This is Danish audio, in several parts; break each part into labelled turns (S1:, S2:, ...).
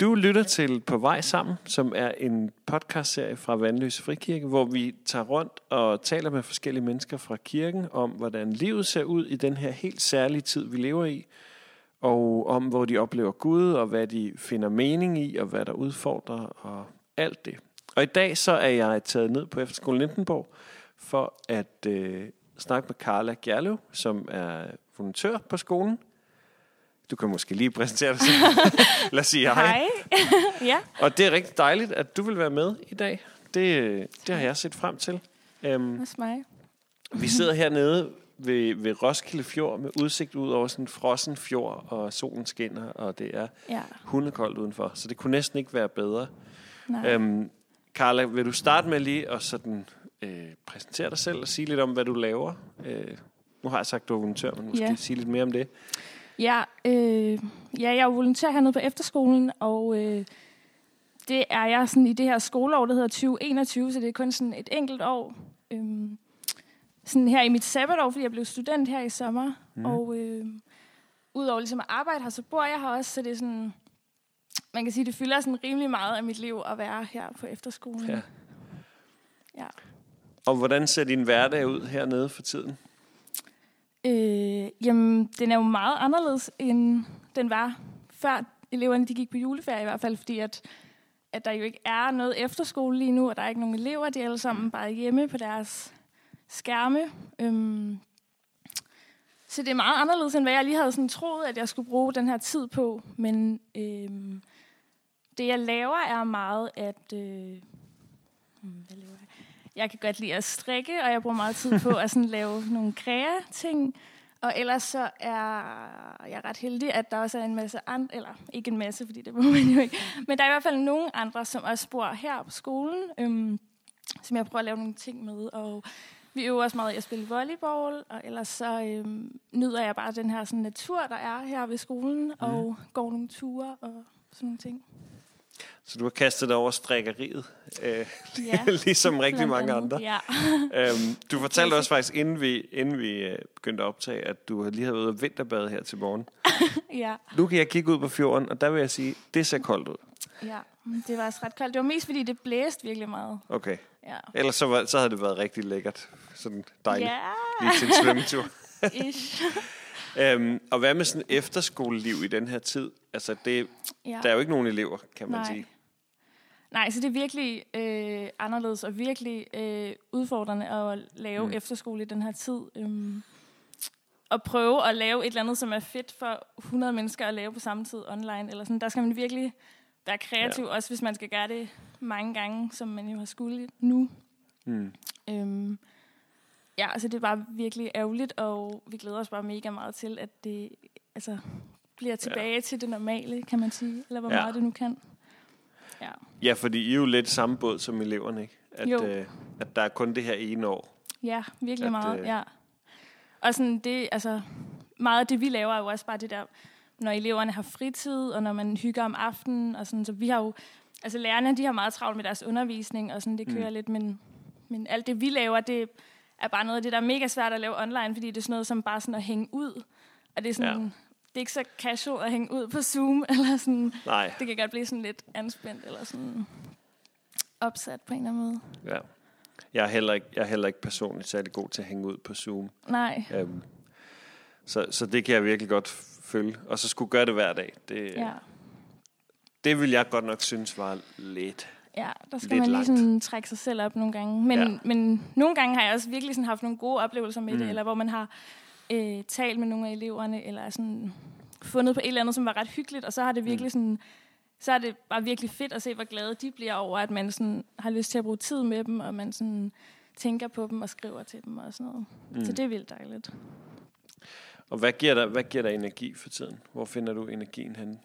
S1: Du lytter til På vej sammen, som er en podcastserie fra Vandløse Frikirke, hvor vi tager rundt og taler med forskellige mennesker fra kirken om, hvordan livet ser ud i den her helt særlige tid, vi lever i, og om, hvor de oplever Gud, og hvad de finder mening i, og hvad der udfordrer, og alt det. Og i dag så er jeg taget ned på Efterskolen Lindenborg for at øh, snakke med Carla Gerlev, som er volontør på skolen. Du kan måske lige præsentere dig selv. Lad os sige hej.
S2: Hej. ja.
S1: Og det er rigtig dejligt, at du vil være med i dag. Det, det har jeg set frem til. Um,
S2: Hos mig.
S1: vi sidder hernede ved, ved Roskilde Fjord med udsigt ud over sådan en frossen fjord, og solen skinner, og det er
S2: Ja.
S1: hundekoldt udenfor. Så det kunne næsten ikke være bedre.
S2: Nej.
S1: Um, Carla, vil du starte med lige at sådan, øh, præsentere dig selv og sige lidt om, hvad du laver? Øh, nu har jeg sagt, du er volontør, men måske
S2: Ja.
S1: sige lidt mere om det.
S2: Ja, øh, ja, jeg er jo volontær hernede på efterskolen, og øh, det er jeg sådan i det her skoleår, der hedder 2021, så det er kun sådan et enkelt år. Øhm, sådan her i mit sabbatår, fordi jeg blev student her i sommer. Mm. Og øh, udover ligesom at arbejde her, så bor jeg her også, så det er sådan, man kan sige, det fylder sådan rimelig meget af mit liv at være her på efterskolen.
S1: Ja.
S2: ja.
S1: Og hvordan ser din hverdag ud hernede for tiden?
S2: Øh, jamen, den er jo meget anderledes, end den var før eleverne de gik på juleferie i hvert fald, fordi at, at der jo ikke er noget efterskole lige nu, og der er ikke nogen elever, de er alle sammen bare hjemme på deres skærme. Øhm, så det er meget anderledes, end hvad jeg lige havde sådan troet, at jeg skulle bruge den her tid på. Men øhm, det, jeg laver, er meget at... Øh, hmm, hvad laver jeg? Kan godt lide at strikke, og jeg bruger meget tid på at sådan lave nogle krea-ting. Og ellers så er jeg ret heldig, at der også er en masse andre, eller ikke en masse, fordi det må man jo ikke, men der er i hvert fald nogle andre, som også bor her på skolen, øhm, som jeg prøver at lave nogle ting med. Og vi øver også meget i at spille volleyball, og ellers så øhm, nyder jeg bare den her sådan, natur, der er her ved skolen, og går nogle ture og sådan nogle ting.
S1: Så du har kastet dig over strikkeriet, øh,
S2: Ja,
S1: ligesom rigtig mange andre.
S2: Ja.
S1: Øhm, du fortalte også faktisk, inden vi, inden vi øh, begyndte at optage, at du lige havde været ude vinterbade her til morgen.
S2: ja.
S1: Nu kan jeg kigge ud på fjorden, og der vil jeg sige, det ser koldt ud.
S2: Ja, men det var også ret koldt. Det var mest, fordi det blæste virkelig meget.
S1: Okay.
S2: Ja,
S1: Ellers så, var, så havde det været rigtig lækkert. Sådan dejligt.
S2: ja
S1: Lige til en svømmetur.
S2: ish.
S1: øhm, og hvad med sådan efterskoleliv i den her tid? Altså, det,
S2: Ja.
S1: der er jo ikke nogen elever, kan man
S2: Nej.
S1: sige.
S2: Nej, så det er virkelig øh, anderledes og virkelig øh, udfordrende at lave
S1: Mm.
S2: efterskole i den her tid. Øhm, og prøve at lave et eller andet, som er fedt for 100 mennesker at lave på samme tid online. Eller sådan. Der skal man virkelig være kreativ, ja. også hvis man skal gøre det mange gange, som man jo har skulle nu.
S1: Mm.
S2: Øhm, ja, altså det er bare virkelig ærgerligt, og vi glæder os bare mega meget til, at det altså, bliver tilbage ja. til det normale, kan man sige. Eller hvor
S1: ja.
S2: meget det nu kan. Ja.
S1: Ja, fordi I er jo lidt samme båd som eleverne, ikke? At,
S2: Jo.
S1: øh, at der er kun det her ene år.
S2: Ja, virkelig
S1: At,
S2: meget,
S1: øh,
S2: ja. Og sådan det, altså, meget af det, vi laver, er jo også bare det der, når eleverne har fritid, og når man hygger om aftenen, og sådan, så vi har jo, altså lærerne, de har meget travlt med deres undervisning, og sådan, det kører
S1: Mm.
S2: mm. lidt, men, men alt det, vi laver, det er bare noget af det, der er mega svært at lave online, fordi det er sådan noget, som bare sådan at hænge ud, og det er sådan,
S1: Ja.
S2: Det er ikke så casual at hænge ud på Zoom, eller sådan,
S1: Nej,
S2: det kan godt blive sådan lidt anspændt, eller sådan opsat på en eller anden måde.
S1: ja. Jeg er, heller ikke, jeg er heller ikke personligt særlig god til at hænge ud på Zoom.
S2: Nej,
S1: Um, så, så det kan jeg virkelig godt følge. Og så skulle gøre det hver dag. Det,
S2: ja.
S1: det vil jeg godt nok synes var lidt.
S2: Ja, der skal
S1: Lidt
S2: man lige
S1: langt.
S2: sådan trække sig selv op nogle gange. Men,
S1: Ja.
S2: men nogle gange har jeg også virkelig sådan haft nogle gode oplevelser med. Mm. det, eller hvor man har øh, talt med nogle af eleverne, eller sådan fundet på et eller andet, som var ret hyggeligt, og så har det virkelig
S1: Mm.
S2: sådan, så er det bare virkelig fedt at se, hvor glade de bliver over, at man sådan har lyst til at bruge tid med dem, og man sådan tænker på dem og skriver til dem og sådan noget. Mm. Så det er vildt dejligt.
S1: Og hvad giver, dig, hvad giver dig energi for tiden? Hvor finder du energien henne?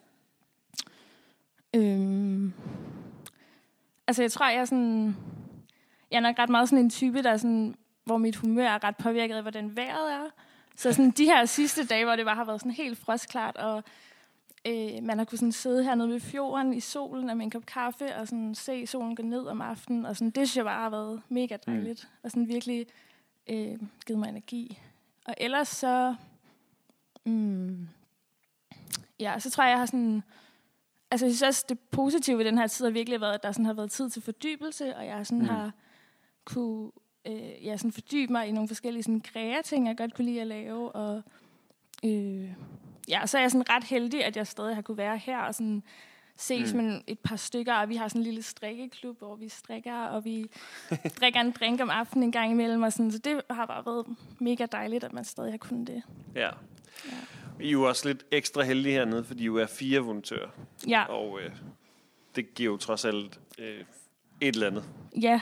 S2: Øhm, altså jeg tror, jeg er sådan... Jeg er nok ret meget sådan en type, der er sådan, hvor mit humør er ret påvirket af, hvordan vejret er. Så sådan de her sidste dage, hvor det bare har været sådan helt frostklart, og øh, man har kunnet sådan sidde hernede ved fjorden i solen og med en kop kaffe, og sådan se solen gå ned om aftenen, og sådan, det synes jeg bare har været mega dejligt, mm. og sådan virkelig øh, givet mig energi. Og ellers så... Mm, ja, så tror jeg, jeg har sådan altså, jeg synes også, det positive ved den her tid har virkelig været, at der sådan har været tid til fordybelse, og jeg sådan
S1: Mm.
S2: mm. har kunne øh, ja, sådan fordybe mig i nogle forskellige sådan, kreative ting, jeg godt kunne lide at lave. Og, øh, ja, så er jeg sådan ret heldig, at jeg stadig har kunne være her og sådan ses
S1: mm.
S2: med et par stykker, og vi har sådan en lille strikkeklub, hvor vi strikker, og vi drikker en drink om aftenen en gang imellem, og sådan, så det har bare været mega dejligt, at man stadig har kunnet det.
S1: Ja.
S2: Ja.
S1: I er jo også lidt ekstra heldige hernede, fordi I jo er fire volontører.
S2: Ja,
S1: Og øh, det giver jo trods alt øh, et eller andet
S2: ja.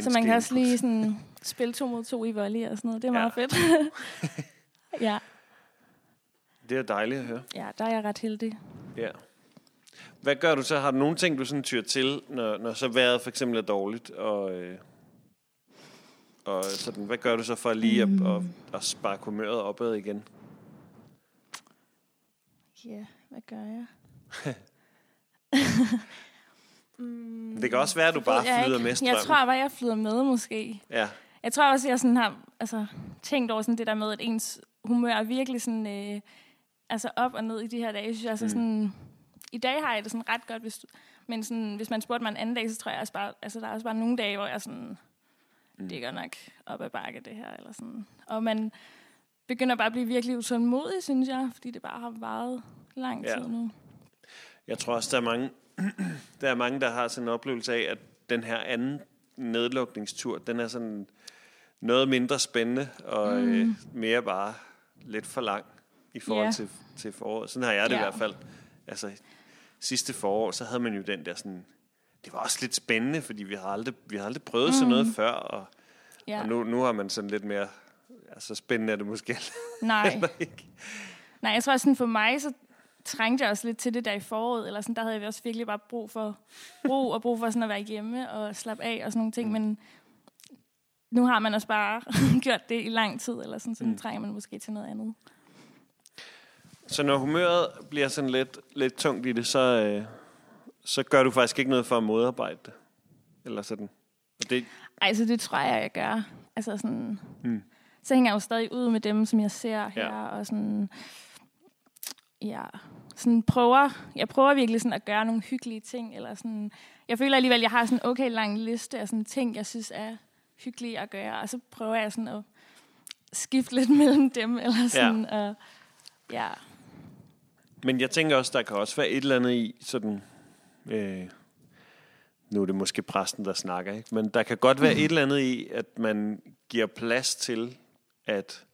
S2: Så man kan også lige sådan spille to mod to i volley og sådan noget. Det er meget
S1: Ja.
S2: fedt. ja.
S1: Det er dejligt at høre.
S2: ja, der er jeg ret heldig.
S1: Ja. Hvad gør du så? Har du nogle ting, du sådan tyr til, når, når så vejret for eksempel er dårligt? Og, øh, og sådan, hvad gør du så for lige
S2: Mm.
S1: at, at, at sparke humøret opad igen?
S2: Ja, hvad gør jeg? mm,
S1: Det kan også være, at du bare flyder
S2: ikke.
S1: med strømmen.
S2: Jeg tror bare, jeg flyder med måske.
S1: Ja,
S2: Jeg tror også, jeg sådan har altså, tænkt over sådan det der med, at ens humør er virkelig sådan, øh, altså op og ned i de her dage. Jeg synes, altså
S1: Mm.
S2: sådan, I dag har jeg det sådan ret godt, hvis, men sådan, hvis man spurgte mig en anden dag, så tror jeg også bare, altså der er også bare nogle dage, hvor jeg sådan,
S1: Mm.
S2: det går nok op ad bakke det her, eller sådan. Og man begynder bare at blive virkelig utålmodig, synes jeg, fordi det bare har varet lang
S1: Ja.
S2: tid nu.
S1: jeg tror også, der er mange, der er mange, der har sådan en oplevelse af, at den her anden nedlukningstur, den er sådan noget mindre spændende, og mm. øh, mere bare lidt for lang i forhold
S2: Ja.
S1: til, til foråret. Sådan har jeg det
S2: Ja.
S1: i hvert fald. Altså, sidste forår, så havde man jo den der sådan... Det var også lidt spændende, fordi vi har aldrig, vi har aldrig prøvet mm. sådan noget før, og,
S2: Ja.
S1: og nu, nu har man sådan lidt mere... Altså, spændende er det måske
S2: Nej.
S1: ikke.
S2: Nej, jeg tror sådan for mig, så trængte jeg også lidt til det der i foråret, eller sådan, der havde vi også virkelig bare brug for ro, og brug for sådan at være hjemme og slappe af og sådan nogle ting, men nu har man også bare gjort det i lang tid, eller sådan, så
S1: Mm.
S2: trænger man måske til noget andet.
S1: Så når humøret bliver sådan lidt, lidt tungt i det, så, øh, så gør du faktisk ikke noget for at modarbejde det? Eller sådan? Og det,
S2: Ej, så det tror jeg, jeg gør. Altså sådan,
S1: Mm.
S2: så hænger jeg jo stadig ud med dem, som jeg ser her,
S1: Ja.
S2: og sådan, ja, sådan prøver, jeg prøver virkelig sådan at gøre nogle hyggelige ting, eller sådan, jeg føler alligevel, at jeg har sådan en okay lang liste af sådan ting, jeg synes er hyggelige at gøre, og så prøver jeg sådan at skifte lidt mellem dem, eller sådan, ja. og ja,
S1: Men jeg tænker også, der kan også være et eller andet i sådan... Øh, nu er det måske præsten, der snakker, ikke? Men der kan godt være et eller andet i, at man giver plads til at,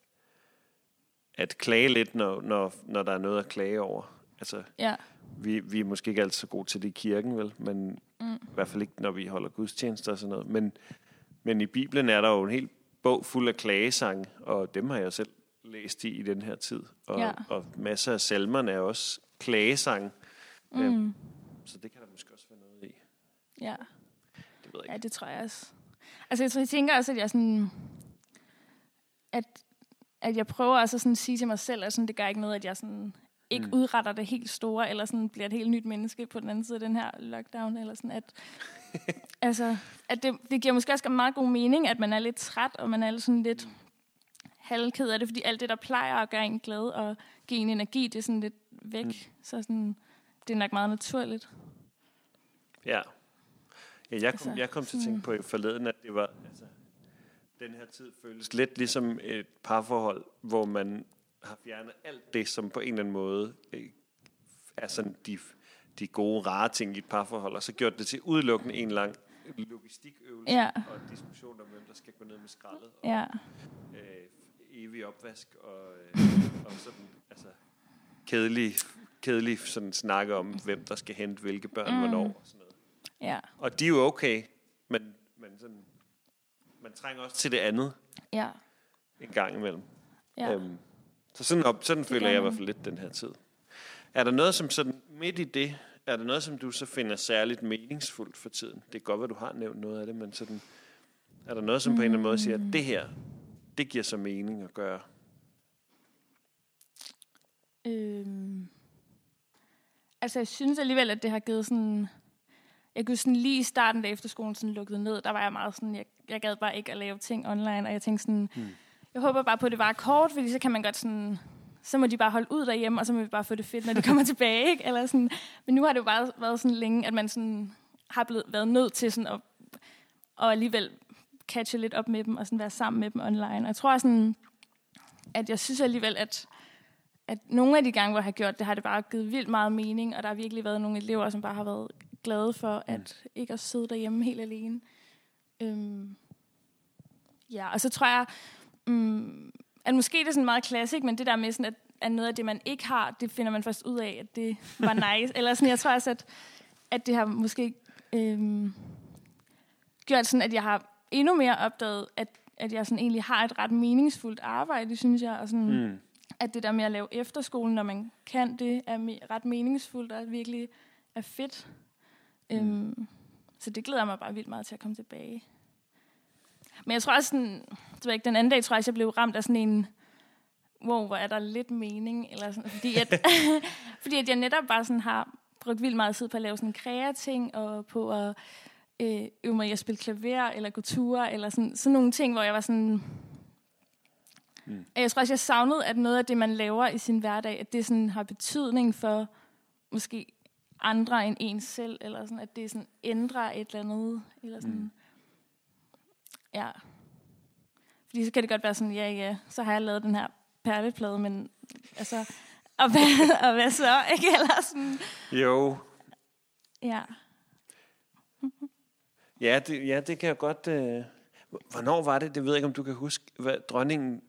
S1: at klage lidt, når, når, når der er noget at klage over. Altså,
S2: ja,
S1: vi, vi er måske ikke altid så gode til det i kirken, vel? Men
S2: Mm.
S1: i hvert fald ikke, når vi holder gudstjenester og sådan noget. Men, men i Bibelen er der jo en hel bog fuld af klagesange, og dem har jeg selv læst i i den her tid. Og,
S2: Ja.
S1: og masser af salmerne er også klagesange,
S2: mm,
S1: Øhm, så det kan der måske også være noget i.
S2: ja.
S1: Det ved jeg
S2: Ja,
S1: ikke.
S2: det tror jeg også. Altså, jeg, tror, jeg tænker også, at jeg sådan... At, at jeg prøver også at sådan sige til mig selv, at sådan, det gør ikke noget, at jeg sådan ikke
S1: Mm.
S2: mm. udretter det helt store, eller sådan bliver et helt nyt menneske på den anden side af den her lockdown, eller sådan at... altså, at det, det giver måske også meget god mening, at man er lidt træt, og man er sådan lidt halvked af det, fordi alt det, der plejer at gøre en glad og give en energi, det er sådan lidt væk.
S1: Mm.
S2: Mm. Så sådan, det er nok meget naturligt.
S1: Ja. ja jeg, kom,
S2: Altså,
S1: jeg kom til at tænke på forleden, at det var... Altså, den her tid føles lidt ligesom et parforhold, hvor man har fjernet alt det, som på en eller anden måde øh, er sådan de, de gode, rare ting i et parforhold, og så gjort det til udelukkende en lang logistikøvelse
S2: Ja.
S1: og diskussion om, hvem der skal gå ned med skraldet, og
S2: Ja,
S1: øh, evig opvask, og, øh, og sådan, altså, kedelig, kedelig sådan snakke om, hvem der skal hente hvilke børn, mm. Hvornår, og sådan noget.
S2: ja,
S1: Og de er jo okay, men, man trænger også til det andet
S2: ja,
S1: en gang imellem.
S2: ja.
S1: Øhm, så sådan, op, sådan føler
S2: gør
S1: jeg i hvert fald lidt den her tid. Er der noget, som sådan midt i det, er der noget, som du så finder særligt meningsfuldt for tiden? Det er godt, at du har nævnt noget af det, men sådan, er der noget, som på en eller anden måde siger, at det her, det giver så mening at gøre?
S2: Øhm. Altså, jeg synes alligevel, at det har givet sådan... Jeg kunne sådan lige i starten, da efterskolen sådan lukkede ned, der var jeg meget sådan, jeg, jeg gad bare ikke at lave ting online, og jeg tænkte sådan, Mm. jeg håber bare på, at det var kort, fordi så kan man godt sådan så må de bare holde ud derhjemme, og så må vi bare få det fedt, når de kommer tilbage. Ikke? Eller sådan. Men nu har det jo bare været sådan længe, at man sådan har blevet, været nødt til sådan at, og alligevel catche lidt op med dem, og sådan være sammen med dem online. Og jeg tror sådan, at jeg synes alligevel, at, at nogle af de gange, hvor jeg har gjort det, har det bare givet vildt meget mening, og der har virkelig været nogle elever, som bare har været glade for, at ikke at sidde derhjemme helt alene. Øhm, ja, og så tror jeg, um, at måske det er sådan meget klassisk, men det der med sådan, at, at noget af det, man ikke har, det finder man først ud af, at det var nice. Eller sådan, jeg tror også, at, at det har måske øhm, gjort sådan, at jeg har endnu mere opdaget, at, at jeg sådan egentlig har et ret meningsfuldt arbejde, synes jeg. Og sådan, mm. At det der med at lave efterskolen, når man kan det, er me- ret meningsfuldt og virkelig er fedt. Mm. Øhm, så det glæder mig bare vildt meget til at komme tilbage. Men jeg tror også, sådan, det var ikke, den anden dag tror jeg, jeg blev ramt af sådan en, wow, hvor er der lidt mening, eller sådan, fordi, at, fordi at jeg netop bare sådan har brugt vildt meget tid på at lave sådan kreating, og på at øh, øve mig i at spille klaver, eller gå ture, eller sådan, sådan nogle ting, hvor jeg var sådan... Mm. Jeg tror også, jeg savnede, at noget af det, man laver i sin hverdag, at det sådan har betydning for måske andre end en selv, eller sådan, at det sådan ændrer et eller andet, eller sådan... Mm. Ja. Fordi så kan det godt være sådan, ja, ja, så har jeg lavet den her perleplade, men altså, og hvad, og hvad så, ikke? Eller sådan.
S1: Jo.
S2: Ja.
S1: ja, det, ja, det kan jeg godt... Øh... Hvornår var det? Det ved jeg ikke, om du kan huske. Hvad, dronningen,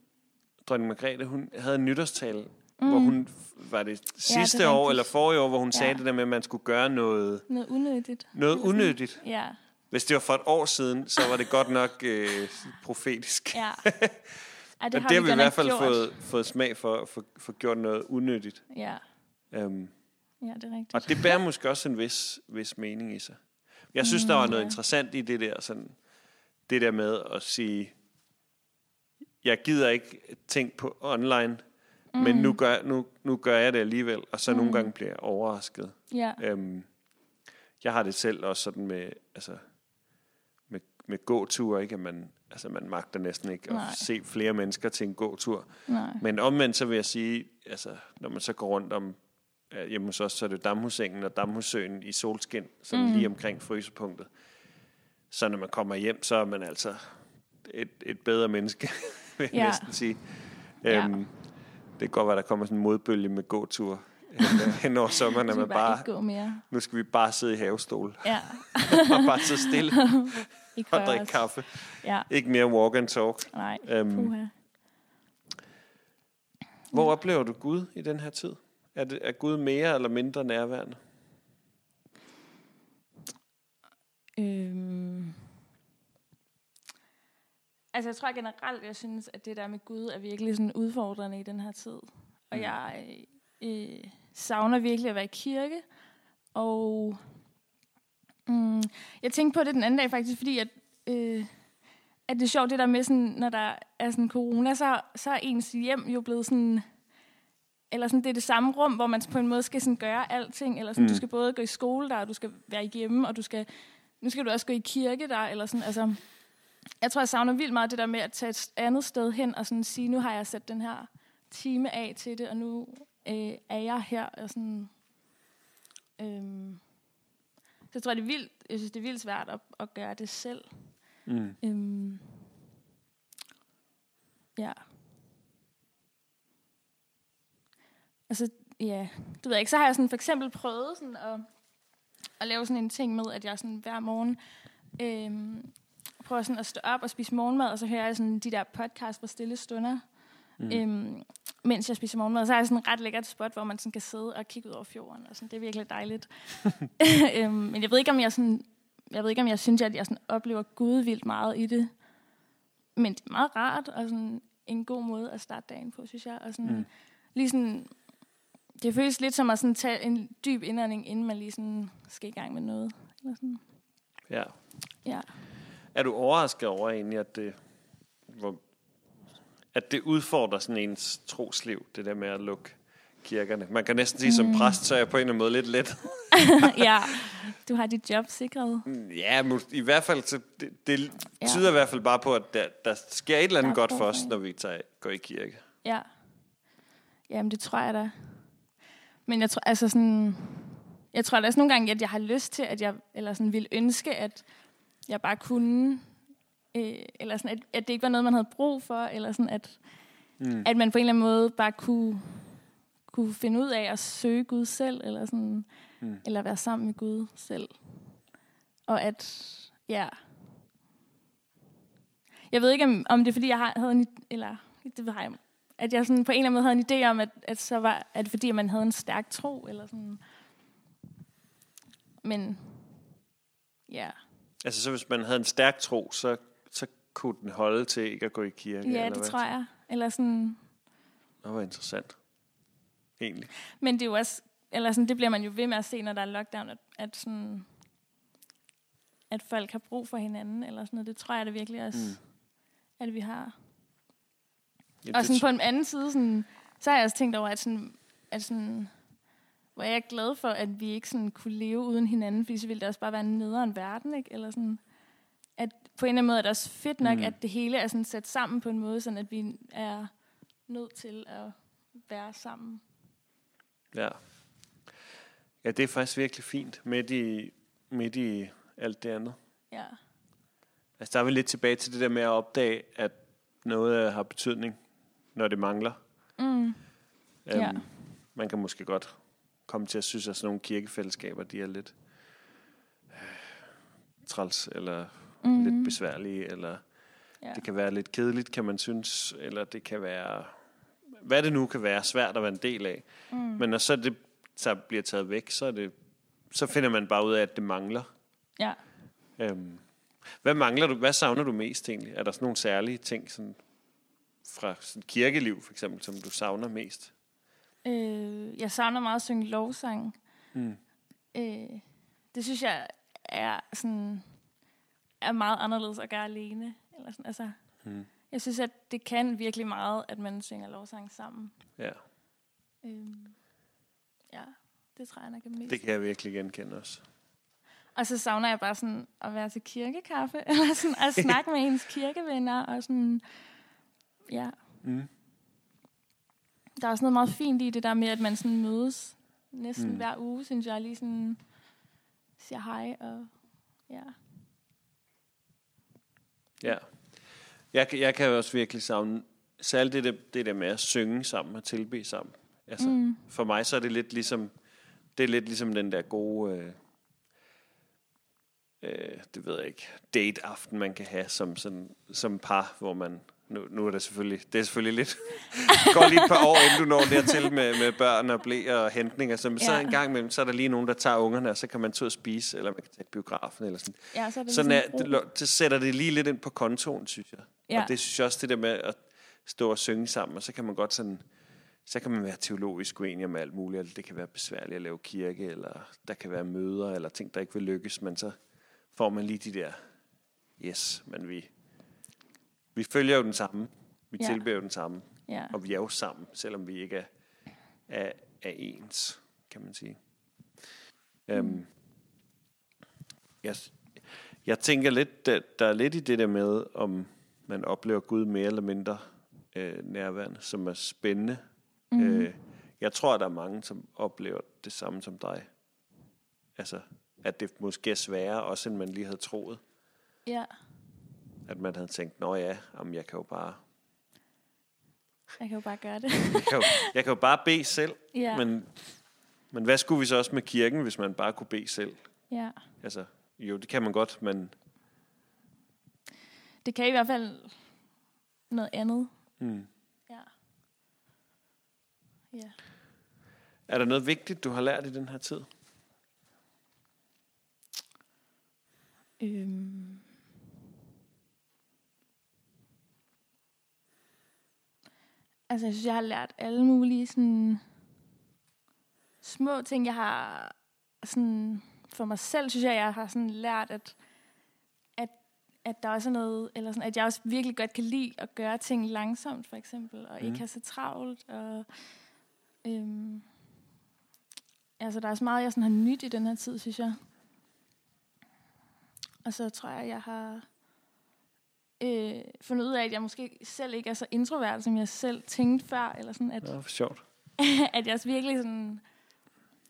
S1: dronning Margrethe, hun havde en nytårstale, mm. hvor hun, var det sidste ja, det år eller forrige år, hvor hun ja. sagde det der med, at man skulle gøre noget...
S2: Noget unødigt.
S1: Noget unødigt.
S2: Ja.
S1: Hvis det var for et år siden, så var det godt nok øh, profetisk.
S2: Ja.
S1: Ja, det, har, det har vi, vi i hvert fald fået, fået smag for, for, for gjort noget unødigt.
S2: Ja. Um, ja, det er rigtigt.
S1: Og det bærer måske også en vis, vis mening i sig. Jeg synes, mm, der var noget ja. interessant i det der, sådan, det der med at sige, jeg gider ikke tænke på online, mm. men nu gør, nu, nu gør jeg det alligevel, og så mm. nogle gange bliver jeg overrasket.
S2: Ja.
S1: Um, jeg har det selv også sådan med, altså, med, med gåture, ikke? At man, altså man magter næsten ikke Nej. at se flere mennesker til en gåtur.
S2: Nej.
S1: Men omvendt så vil jeg sige, altså når man så går rundt om hjemme hos os, så er det Damhusengen og Damhussøen i solskin, sådan mm. lige omkring frysepunktet. Så når man kommer hjem, så er man altså et, et bedre menneske, vil jeg ja. næsten sige. Øhm, kan godt være, der kommer sådan en modbølge med gåtur hen over sommeren, at man bare,
S2: bare mere.
S1: nu skal vi bare sidde i havestol.
S2: Ja.
S1: og bare sidde stille og drikke kaffe.
S2: Ja.
S1: Ikke mere walk and talk.
S2: Nej, um,
S1: Hvor oplever du Gud i den her tid? Er, det, er Gud mere eller mindre nærværende?
S2: Øhm. Altså jeg tror generelt, jeg synes, at det der med Gud er virkelig sådan udfordrende i den her tid. Og mm. jeg øh, savner virkelig at være i kirke. Og mm, jeg tænkte på det den anden dag faktisk, fordi at, øh, at det er sjovt det der med, sådan, når der er sådan corona, så, så er ens hjem jo blevet sådan eller sådan, det er det samme rum, hvor man på en måde skal sådan gøre alting, eller sådan, mm. du skal både gå i skole der, og du skal være hjemme, og du skal, nu skal du også gå i kirke der, eller sådan, altså, jeg tror, jeg savner vildt meget det der med at tage et andet sted hen, og sådan sige, nu har jeg sat den her time af til det, og nu øh, er jeg her, og sådan, øhm, så jeg tror, det er vildt, jeg synes, det er vildt svært at, at gøre det selv. Mm. Øhm, ja. Altså, ja, du ved ikke, så har jeg sådan for eksempel prøvet sådan at, at lave sådan en ting med, at jeg sådan hver morgen øhm, prøver sådan at stå op og spise morgenmad, og så hører jeg sådan de der podcast på stille stunder, mm. øhm, mens jeg spiser morgenmad. Så har jeg sådan et ret lækkert spot, hvor man sådan kan sidde og kigge ud over fjorden, og sådan, det er virkelig dejligt. øhm, men jeg ved ikke, om jeg sådan, jeg ved ikke, om jeg synes, at jeg sådan oplever Gud vildt meget i det. Men det er meget rart, og sådan en god måde at starte dagen på, synes jeg. Og sådan, mm. lige sådan det føles lidt som at sådan tage en dyb indånding, inden man lige sådan skal i gang med noget. Eller sådan.
S1: Ja.
S2: ja.
S1: Er du overrasket over egentlig, at det, hvor, at det udfordrer sådan ens trosliv, det der med at lukke kirkerne? Man kan næsten sige, mm. som præst, så er jeg på en eller anden måde lidt let.
S2: ja, du har dit job sikret.
S1: Ja, i hvert fald, så det, det ja. tyder i hvert fald bare på, at der, der sker et eller andet godt for os, når vi tager, går i kirke.
S2: Ja. Jamen, det tror jeg da. Men jeg tror, altså sådan... Jeg tror da også nogle gange, at jeg har lyst til, at jeg eller sådan ville ønske, at jeg bare kunne, øh, eller sådan, at, at det ikke var noget, man havde brug for, eller sådan, at, mm. at man på en eller anden måde bare kunne, kunne finde ud af at søge Gud selv, eller sådan, mm. eller være sammen med Gud selv. Og at, ja, jeg ved ikke, om, om det er, fordi jeg havde en, eller det ved jeg, at jeg sådan på en eller anden måde havde en idé om, at, at så var at fordi man havde en stærk tro, eller sådan. Men, ja.
S1: Altså, så hvis man havde en stærk tro, så, så kunne den holde til ikke at gå i kirke?
S2: Ja, det hvad? tror jeg. Eller sådan...
S1: Det var interessant. Egentlig.
S2: Men det er jo også... Eller sådan, det bliver man jo ved med at se, når der er lockdown, at, at sådan at folk har brug for hinanden, eller sådan noget. Det tror jeg det virkelig også, mm. at vi har. Ja, og sådan på en anden side, sådan, så har jeg også tænkt over, at, sådan, at sådan, hvor jeg er glad for, at vi ikke sådan kunne leve uden hinanden, fordi så ville det også bare være en nederen verden, ikke? Eller sådan, at på en eller anden måde er det også fedt nok, mm. at det hele er sådan sat sammen på en måde, sådan at vi er nødt til at være sammen.
S1: Ja. Ja, det er faktisk virkelig fint midt i, midt i alt det andet.
S2: Ja.
S1: Altså, der er vi lidt tilbage til det der med at opdage, at noget har betydning, når det mangler.
S2: Mm. Øhm, ja.
S1: Man kan måske godt komme til at synes, at sådan nogle kirkefællesskaber, de er lidt øh, træls, eller mm. lidt besværlige, eller ja. det kan være lidt kedeligt, kan man synes, eller det kan være, hvad det nu kan være, svært at være en del af. Mm. Men når så det så bliver taget væk, så, er det, så finder man bare ud af, at det mangler.
S2: Ja.
S1: Øhm, hvad mangler du? Hvad savner du mest egentlig? Er der sådan nogle særlige ting sådan, fra sådan kirkeliv, for eksempel, som du savner mest?
S2: Øh, jeg savner meget at synge lovsang. Mm. Øh, det synes jeg er sådan er meget anderledes at gøre alene. Eller sådan, altså, mm. Jeg synes, at det kan virkelig meget, at man synger lovsang sammen.
S1: Ja.
S2: Øh, ja, det tror jeg nok er mest.
S1: Det kan jeg virkelig genkende også.
S2: Og så savner jeg bare sådan at være til kirkekaffe, eller sådan at snakke med ens kirkevenner, og sådan, ja. Mm. Der er også noget meget fint i det der med, at man sådan mødes næsten mm. hver uge, synes jeg, lige sådan siger hej, og ja.
S1: Ja. Jeg, jeg kan også virkelig savne, særligt det, det, det der med at synge sammen og tilbe sammen. Altså, mm. For mig så er det lidt ligesom, det er lidt ligesom den der gode... Øh, øh, det ved jeg ikke, date-aften, man kan have som, sådan, som par, hvor man, nu, nu er det selvfølgelig, det er selvfølgelig lidt, går lige et par år, inden du når dertil med, med børn og blæ og hentninger, så, ja. så en gang imellem, så er der lige nogen, der tager ungerne, og så kan man tage og spise, eller man kan tage biografen, eller sådan.
S2: Ja, så er det
S1: sådan er, det, det, sætter det lige lidt ind på kontoen, synes jeg. Ja. Og det synes jeg også, det der med at stå og synge sammen, og så kan man godt sådan, så kan man være teologisk uenig om alt muligt, eller det kan være besværligt at lave kirke, eller der kan være møder, eller ting, der ikke vil lykkes, men så får man lige de der, yes, men vi, vi følger jo den samme. Vi ja. tilbeder jo den samme.
S2: Ja.
S1: Og vi er jo sammen, selvom vi ikke er, er, er ens, kan man sige. Mm. Um, jeg, jeg tænker lidt, der, der er lidt i det der med, om man oplever Gud mere eller mindre øh, nærværende, som er spændende. Mm. Øh, jeg tror, der er mange, som oplever det samme som dig. Altså, at det måske er sværere, også end man lige havde troet.
S2: Ja.
S1: At man havde tænkt, nå ja, om jeg kan jo bare...
S2: Jeg kan jo bare gøre det.
S1: jeg, kan jo, jeg kan jo bare bede selv,
S2: ja.
S1: men, men hvad skulle vi så også med kirken, hvis man bare kunne bede selv?
S2: Ja.
S1: Altså, jo, det kan man godt, men...
S2: Det kan i hvert fald noget andet.
S1: Mm.
S2: Ja. Ja.
S1: Er der noget vigtigt, du har lært i den her tid?
S2: Øhm. Altså, jeg synes, jeg har lært alle mulige sådan, små ting. Jeg har sådan, for mig selv, synes jeg, jeg har sådan lært, at, at, at der også er noget, eller sådan, at jeg også virkelig godt kan lide at gøre ting langsomt, for eksempel, og mm. ikke have så travlt. Og, øhm, altså, der er så meget, jeg sådan har nyt i den her tid, synes jeg. Og så tror jeg, jeg har øh, fundet ud af, at jeg måske selv ikke er så introvert, som jeg selv tænkte før. Eller sådan, at,
S1: ja, for sjovt.
S2: at jeg virkelig sådan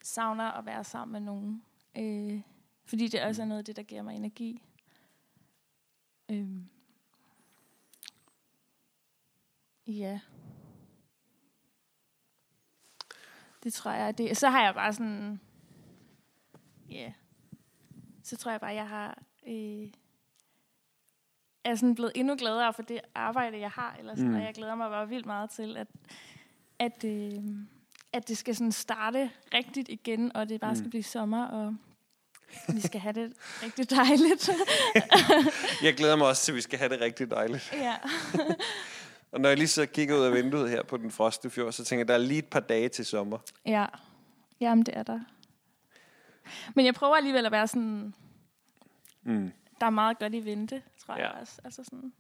S2: savner at være sammen med nogen. Øh, fordi det også er noget af det, der giver mig energi. Øh. Ja. Det tror jeg. Det. Så har jeg bare sådan... Ja. Yeah. Så tror jeg bare, jeg har... Øh, er sådan blevet endnu gladere for det arbejde, jeg har. Eller sådan, mm. Og jeg glæder mig bare vildt meget til, at, at, øh, at det skal sådan starte rigtigt igen, og det bare mm. skal blive sommer, og vi skal have det rigtig dejligt.
S1: jeg glæder mig også til, at vi skal have det rigtig dejligt.
S2: Ja.
S1: og når jeg lige så kigger ud af vinduet her på den froste fjord, så tænker jeg, der er lige et par dage til sommer.
S2: Ja, jamen det er der. Men jeg prøver alligevel at være sådan... Mm. Der er meget godt i vente, tror ja. jeg også. Altså sådan,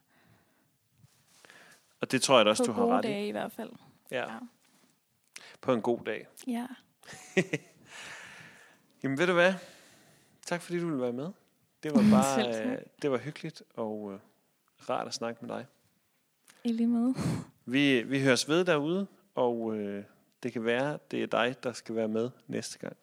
S1: og det tror jeg da også,
S2: du
S1: har ret
S2: i. På dage i hvert fald.
S1: Ja. ja. På en god dag.
S2: Ja.
S1: Jamen ved du hvad? Tak fordi du ville være med. Det var bare øh, det var hyggeligt og øh, rart at snakke med dig.
S2: I lige måde.
S1: Vi, vi høres ved derude, og øh, det kan være, det er dig, der skal være med næste gang.